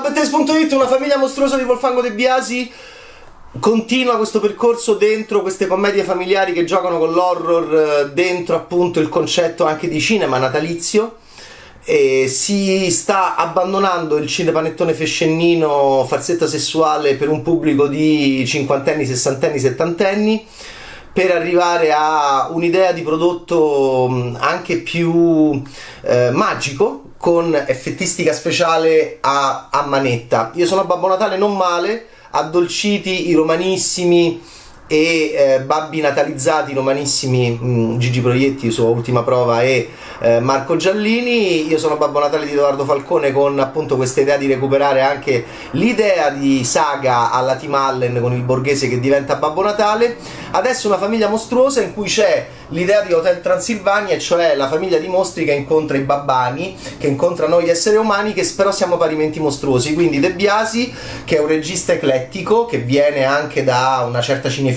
Ciao Bettes.it, una famiglia mostruosa di Wolfango De Biasi continua questo percorso dentro queste commedie familiari che giocano con l'horror, eh, dentro appunto il concetto anche di cinema natalizio. E si sta abbandonando il cinepanettone fescennino farsetta sessuale per un pubblico di cinquantenni, sessantenni, settantenni per arrivare a un'idea di prodotto anche più eh, magico con effettistica speciale a, a manetta. Io sono Babbo Natale non male, addolciti i romanissimi e eh, babbi natalizzati romanissimi mh, Gigi Proietti sua ultima prova e eh, Marco Giallini io sono Babbo Natale di Edoardo Falcone con appunto questa idea di recuperare anche l'idea di saga alla Tim Allen con il borghese che diventa Babbo Natale adesso una famiglia mostruosa in cui c'è l'idea di Hotel Transilvania, cioè la famiglia di mostri che incontra i babbani, che incontrano gli esseri umani, che però siamo parimenti mostruosi. Quindi De Biasi, che è un regista eclettico, che viene anche da una certa cinefilia,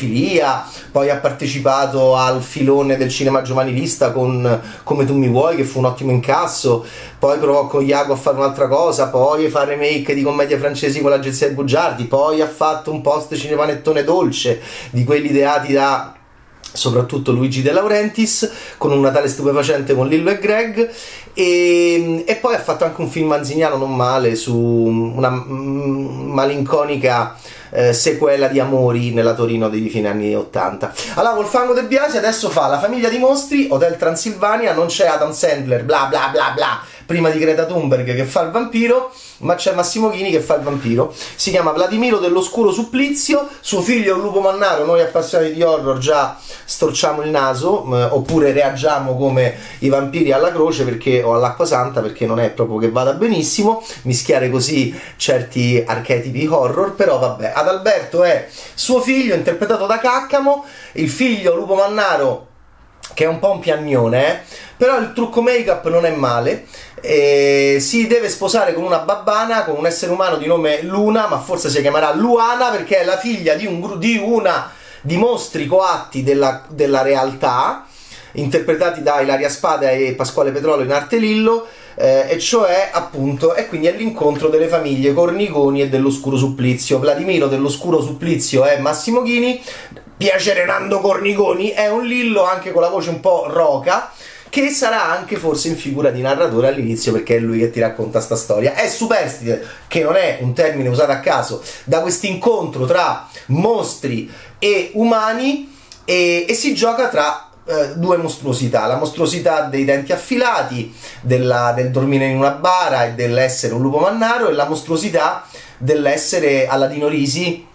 poi ha partecipato al filone del cinema giovanilista con Come tu mi vuoi, che fu un ottimo incasso, poi provò con Iago a fare un'altra cosa, poi fa remake di commedie francesi con l'agenzia del Bugiardi, poi ha fatto un post cinepanettone dolce di quelli ideati da soprattutto Luigi De Laurentiis con un Natale stupefacente con Lillo e Greg e, e poi ha fatto anche un film manziniano non male su una malinconica eh, sequela di Amori nella Torino dei fine anni 80 allora Wolfango De Biasi adesso fa La famiglia di mostri Hotel Transilvania non c'è Adam Sandler bla bla bla bla prima di Greta Thunberg che fa il vampiro, ma c'è Massimo Chini che fa il vampiro. Si chiama Vladimiro dell'oscuro supplizio, suo figlio è un lupo mannaro, noi appassionati di horror già storciamo il naso, eh, oppure reagiamo come i vampiri alla croce perché, o all'acqua santa perché non è proprio che vada benissimo, mischiare così certi archetipi horror, però vabbè, Adalberto è suo figlio interpretato da Caccamo, il figlio lupo mannaro che è un po' un piagnone, eh? però il trucco make-up non è male. E si deve sposare con una babbana, con un essere umano di nome Luna, ma forse si chiamerà Luana perché è la figlia di, un, di una di mostri coatti della, della realtà, interpretati da Ilaria Spada e Pasquale Petrolo in Arte Lillo. Eh, e cioè appunto e quindi è l'incontro delle famiglie Corniconi e dell'oscuro supplizio Vladimiro dell'oscuro supplizio è Massimo Ghini piacere Nando Corniconi è un Lillo anche con la voce un po' roca che sarà anche forse in figura di narratore all'inizio perché è lui che ti racconta sta storia. È superstite, che non è un termine usato a caso, da questo incontro tra mostri e umani e, e si gioca tra eh, due mostruosità, la mostruosità dei denti affilati, della, del dormire in una bara e dell'essere un lupo mannaro e la mostruosità dell'essere Aladino Risi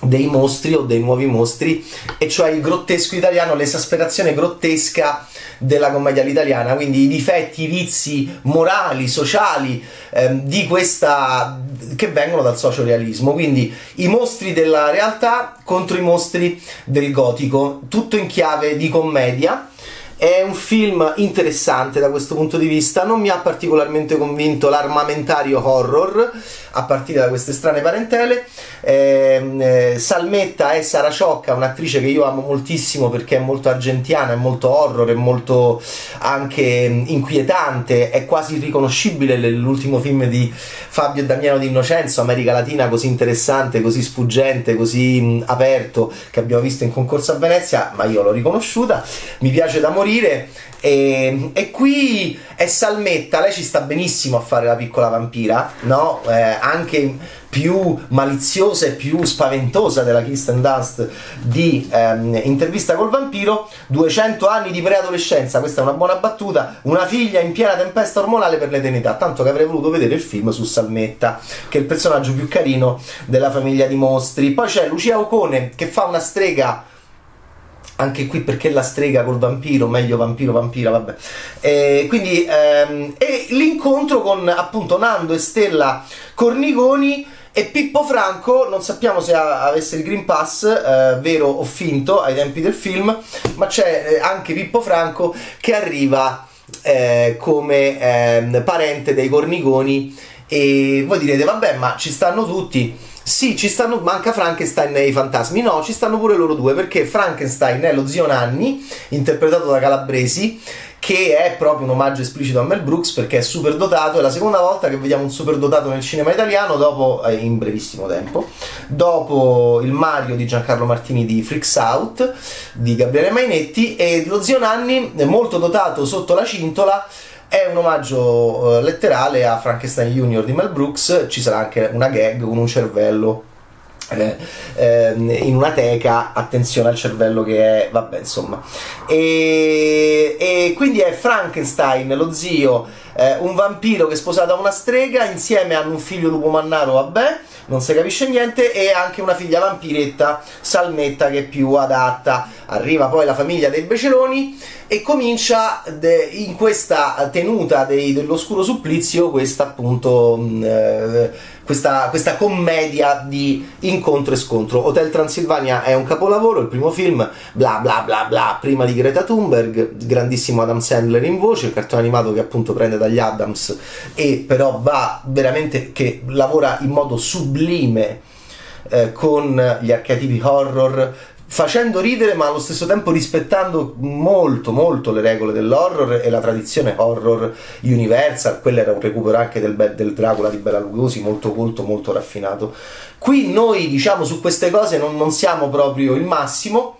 dei mostri o dei nuovi mostri e cioè il grottesco italiano, l'esasperazione grottesca della commedia all'italiana, quindi i difetti, i vizi morali, sociali ehm, di questa che vengono dal sociorealismo, quindi i mostri della realtà contro i mostri del gotico, tutto in chiave di commedia. È un film interessante da questo punto di vista, non mi ha particolarmente convinto l'armamentario horror, a partire da queste strane parentele. Eh, eh, Salmetta è Sara Ciocca, un'attrice che io amo moltissimo perché è molto argentiana, è molto horror, è molto anche inquietante, è quasi irriconoscibile nell'ultimo film di Fabio Damiano di Innocenzo, America Latina così interessante, così sfuggente, così mh, aperto che abbiamo visto in concorso a Venezia, ma io l'ho riconosciuta, mi piace da morire. E, e, qui è Salmetta, lei ci sta benissimo a fare la piccola vampira, no? Eh, anche più maliziosa e più spaventosa della Kristen Dunst di ehm, intervista col vampiro. 200 anni di preadolescenza questa è una buona battuta. Una figlia in piena tempesta ormonale per l'eternità. Tanto che avrei voluto vedere il film su Salmetta che è il personaggio più carino della famiglia di mostri. Poi c'è Lucia Ocone che fa una strega anche qui perché la strega col vampiro, meglio vampiro, vampira, vabbè. E quindi ehm, e l'incontro con appunto Nando e Stella Cornigoni e Pippo Franco, non sappiamo se avesse il Green Pass, eh, vero o finto ai tempi del film, ma c'è eh, anche Pippo Franco che arriva eh, come ehm, parente dei Cornigoni e voi direte vabbè ma ci stanno tutti Sì, ci stanno. Manca Frankenstein e i fantasmi. No, ci stanno pure loro due. Perché Frankenstein è lo zio Nanni, interpretato da Calabresi, che è proprio un omaggio esplicito a Mel Brooks perché è super dotato. È la seconda volta che vediamo un super dotato nel cinema italiano, dopo, eh, in brevissimo tempo. Dopo il Mario di Giancarlo Martini di Freaks Out di Gabriele Mainetti. E lo zio Nanni, molto dotato sotto la cintola è un omaggio uh, letterale a Frankenstein Junior di Mel Brooks, ci sarà anche una gag con un cervello eh, eh, in una teca, attenzione al cervello che è, vabbè insomma. E, e quindi è Frankenstein, lo zio, eh, un vampiro che è sposato a una strega, insieme hanno un figlio lupo mannaro, vabbè non si capisce niente, e anche una figlia vampiretta, Salmetta, che è più adatta. Arriva poi la famiglia dei Beceroni e comincia de, in questa tenuta dei, dell'oscuro supplizio questa appunto mh, eh, questa, questa, commedia di incontro e scontro. Hotel Transilvania è un capolavoro, il primo film, bla bla bla bla, prima di Greta Thunberg, grandissimo Adam Sandler in voce, il cartone animato che appunto prende dagli Adams e però va veramente che lavora in modo sublime eh, con gli archetipi horror facendo ridere ma allo stesso tempo rispettando molto molto le regole dell'horror e la tradizione horror universal. Quello era un recupero anche del, del Dracula di Bela Lugosi molto colto molto raffinato. Qui noi diciamo su queste cose non, non siamo proprio il massimo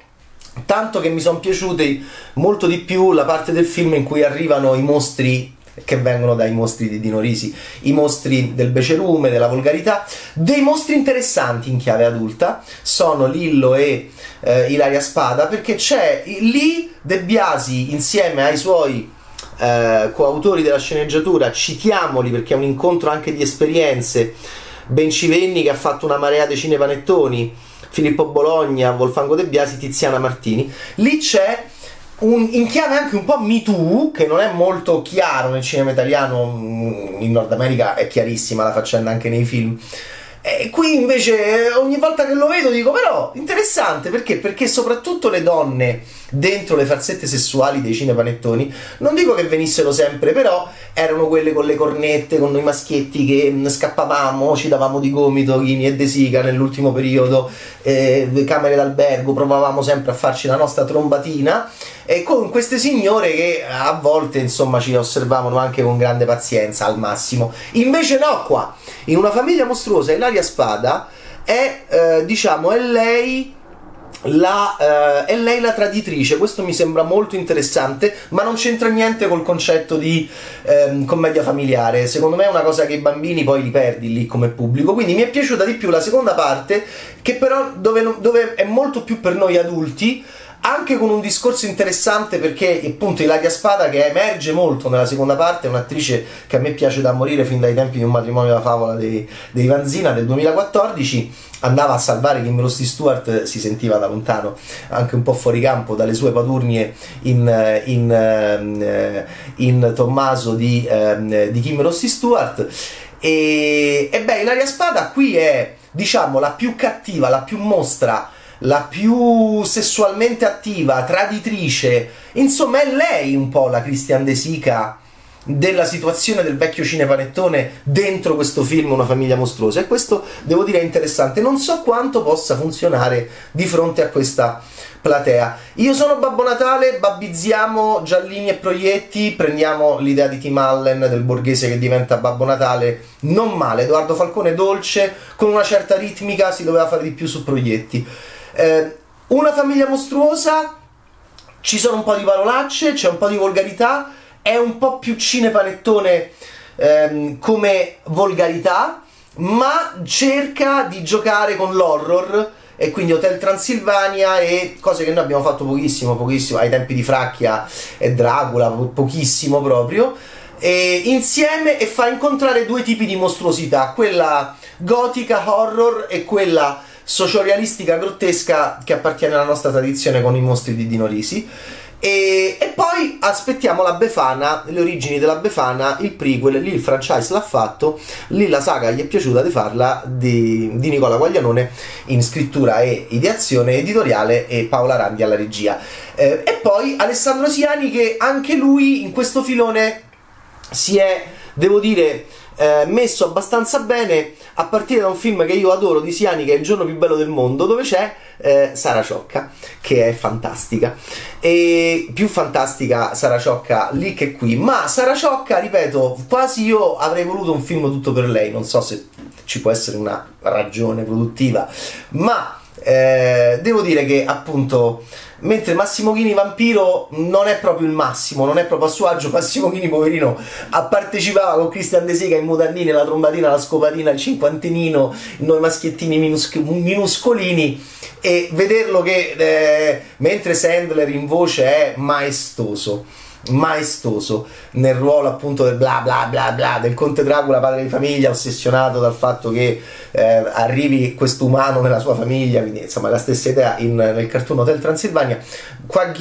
tanto che mi sono piaciute molto di più la parte del film in cui arrivano i mostri che vengono dai mostri di Dino Risi, i mostri del becerume, della volgarità, dei mostri interessanti in chiave adulta sono Lillo e eh, Ilaria Spada perché c'è lì De Biasi insieme ai suoi eh, coautori della sceneggiatura, citiamoli perché è un incontro anche di esperienze, Bencivenni che ha fatto una marea di cinepanettoni, Filippo Bologna, Volfango De Biasi, Tiziana Martini, lì c'è un, in chiave anche un po' Me Too, che non è molto chiaro nel cinema italiano, mm, in Nord America è chiarissima la faccenda anche nei film. E qui invece ogni volta che lo vedo dico però interessante perché? Perché soprattutto le donne dentro le farsette sessuali dei cinepanettoni. Non dico che venissero sempre però erano quelle con le cornette con noi maschietti che mm, scappavamo ci davamo di gomito Ghini e De Sica nell'ultimo periodo eh, camere d'albergo provavamo sempre a farci la nostra trombatina. E con queste signore che a volte insomma ci osservavano anche con grande pazienza al massimo. Invece no qua. In una famiglia mostruosa Ilaria Spada è eh, diciamo è lei la, uh, è lei la traditrice, questo mi sembra molto interessante, ma non c'entra niente col concetto di um, commedia familiare. Secondo me è una cosa che i bambini poi li perdi lì come pubblico. Quindi mi è piaciuta di più la seconda parte, che però dove, dove è molto più per noi adulti anche con un discorso interessante perché appunto Ilaria Spada che emerge molto nella seconda parte è un'attrice che a me piace da morire fin dai tempi di un matrimonio da favola dei, dei Vanzina del 2014 andava a salvare Kim Rossi Stewart si sentiva da lontano anche un po' fuori campo dalle sue paturnie in, in, eh, in Tommaso di, ehm, di Kim Stewart. E, e beh Ilaria Spada qui è diciamo la più cattiva la più mostra la più sessualmente attiva, traditrice, insomma è lei un po' la Christian De Sica della situazione del vecchio cinepanettone dentro questo film Una famiglia mostruosa. E questo devo dire è interessante. Non so quanto possa funzionare di fronte a questa platea. Io sono Babbo Natale babbizziamo giallini e proietti prendiamo l'idea di Tim Allen del borghese che diventa Babbo Natale non male. Edoardo Falcone dolce con una certa ritmica si doveva fare di più su proietti eh, una famiglia mostruosa, ci sono un po' di parolacce, c'è un po' di volgarità, è un po' più cinepanettone ehm, come volgarità, ma cerca di giocare con l'horror e quindi Hotel Transilvania e cose che noi abbiamo fatto pochissimo, pochissimo ai tempi di Fracchia e Dracula, pochissimo proprio. E insieme e fa incontrare due tipi di mostruosità, quella gotica horror e quella sociorealistica grottesca che appartiene alla nostra tradizione con i mostri di Dino Risi. E, e, poi aspettiamo la Befana, le origini della Befana, il prequel, lì il franchise l'ha fatto, lì la saga gli è piaciuta di farla di, di Nicola Guaglianone in scrittura e ideazione editoriale e Paola Randi alla regia. Eh, e poi Alessandro Siani che anche lui in questo filone si è, devo dire, eh, messo abbastanza bene a partire da un film che io adoro di Siani che è Il giorno più bello del mondo dove c'è eh, Sara Ciocca che è fantastica. E più fantastica Sara Ciocca lì che qui. Ma Sara Ciocca ripeto quasi io avrei voluto un film tutto per lei. Non so se ci può essere una ragione produttiva ma eh, devo dire che appunto mentre Massimo Ghini Vampiro non è proprio il massimo, non è proprio a suo agio, Massimo Ghini poverino partecipava con Cristian De Sega in mutandine, la trombatina, la scopatina, il cinquantenino, noi maschiettini minus- minuscolini e vederlo che eh, mentre Sandler in voce è maestoso maestoso nel ruolo appunto del bla bla bla bla del conte Dracula padre di famiglia ossessionato dal fatto che eh, arrivi questo umano nella sua famiglia quindi insomma la stessa idea in, nel cartoon Hotel Transilvania. Qua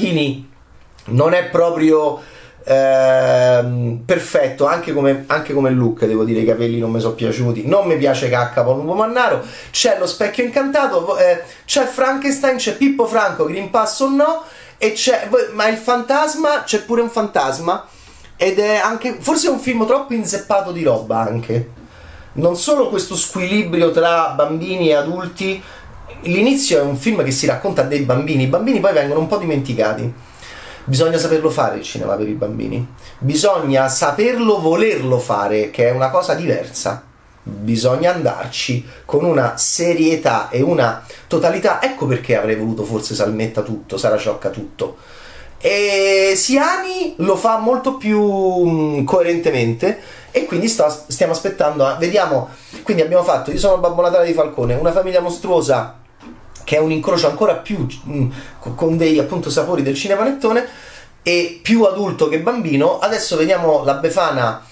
non è proprio eh, perfetto anche come, anche come, look devo dire i capelli non mi sono piaciuti. Non mi piace Cacca Lupo Mannaro c'è lo specchio incantato eh, c'è Frankenstein c'è Pippo Franco Green Pass o no e c'è, ma il fantasma, c'è pure un fantasma. Ed è anche, forse è un film troppo inzeppato di roba anche. Non solo questo squilibrio tra bambini e adulti. L'inizio è un film che si racconta dei bambini, i bambini poi vengono un po' dimenticati. Bisogna saperlo fare il cinema per i bambini. Bisogna saperlo volerlo fare, che è una cosa diversa bisogna andarci con una serietà e una totalità. Ecco perché avrei voluto forse Salmetta tutto, Sara Ciocca tutto. E Siani lo fa molto più mm, coerentemente e quindi sto, stiamo aspettando, vediamo, quindi abbiamo fatto Io sono Babbo Natale di Falcone, una famiglia mostruosa che è un incrocio ancora più mm, con dei appunto sapori del cinepanettone e più adulto che bambino. Adesso vediamo la Befana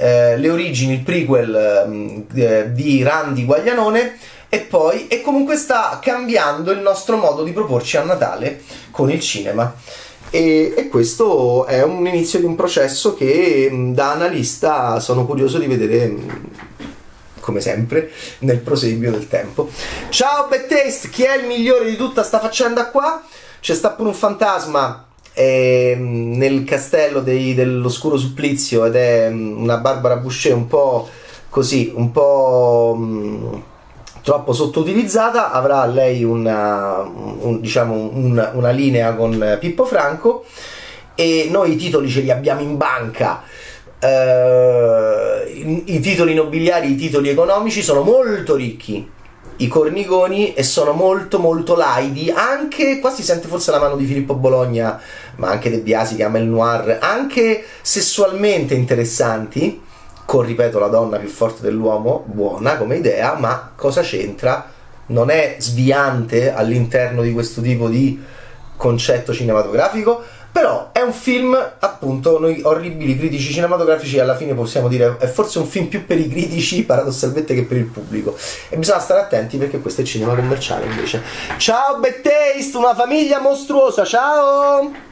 eh, le origini, il prequel eh, di Randy Guaglianone e poi e comunque sta cambiando il nostro modo di proporci a Natale con il cinema. E, e, questo è un inizio di un processo che da analista sono curioso di vedere come sempre nel proseguio del tempo. Ciao Bad chi è il migliore di tutta sta faccenda qua? C'è sta pure un fantasma è mm, nel castello dei, dell'oscuro supplizio ed è mm, una Barbara Boucher un po' così, un po' mh, mm, troppo sottoutilizzata, avrà lei una, un, diciamo, un, una linea con Pippo Franco. E noi i titoli ce li abbiamo in banca. Uh, i, i titoli nobiliari, i titoli economici sono molto ricchi i corniconi e sono molto molto laidi. Anche qua si sente forse la mano di Filippo Bologna ma anche De Biasi che ama il noir anche sessualmente interessanti. Con ripeto la donna più forte dell'uomo buona come idea ma cosa c'entra? Non è sviante all'interno di questo tipo di concetto cinematografico però è un film, appunto, noi orribili critici cinematografici alla fine possiamo dire è forse un film più per i critici paradossalmente che per il pubblico. E bisogna stare attenti perché questo è cinema commerciale invece. Ciao Bad Taste, una famiglia mostruosa, ciao!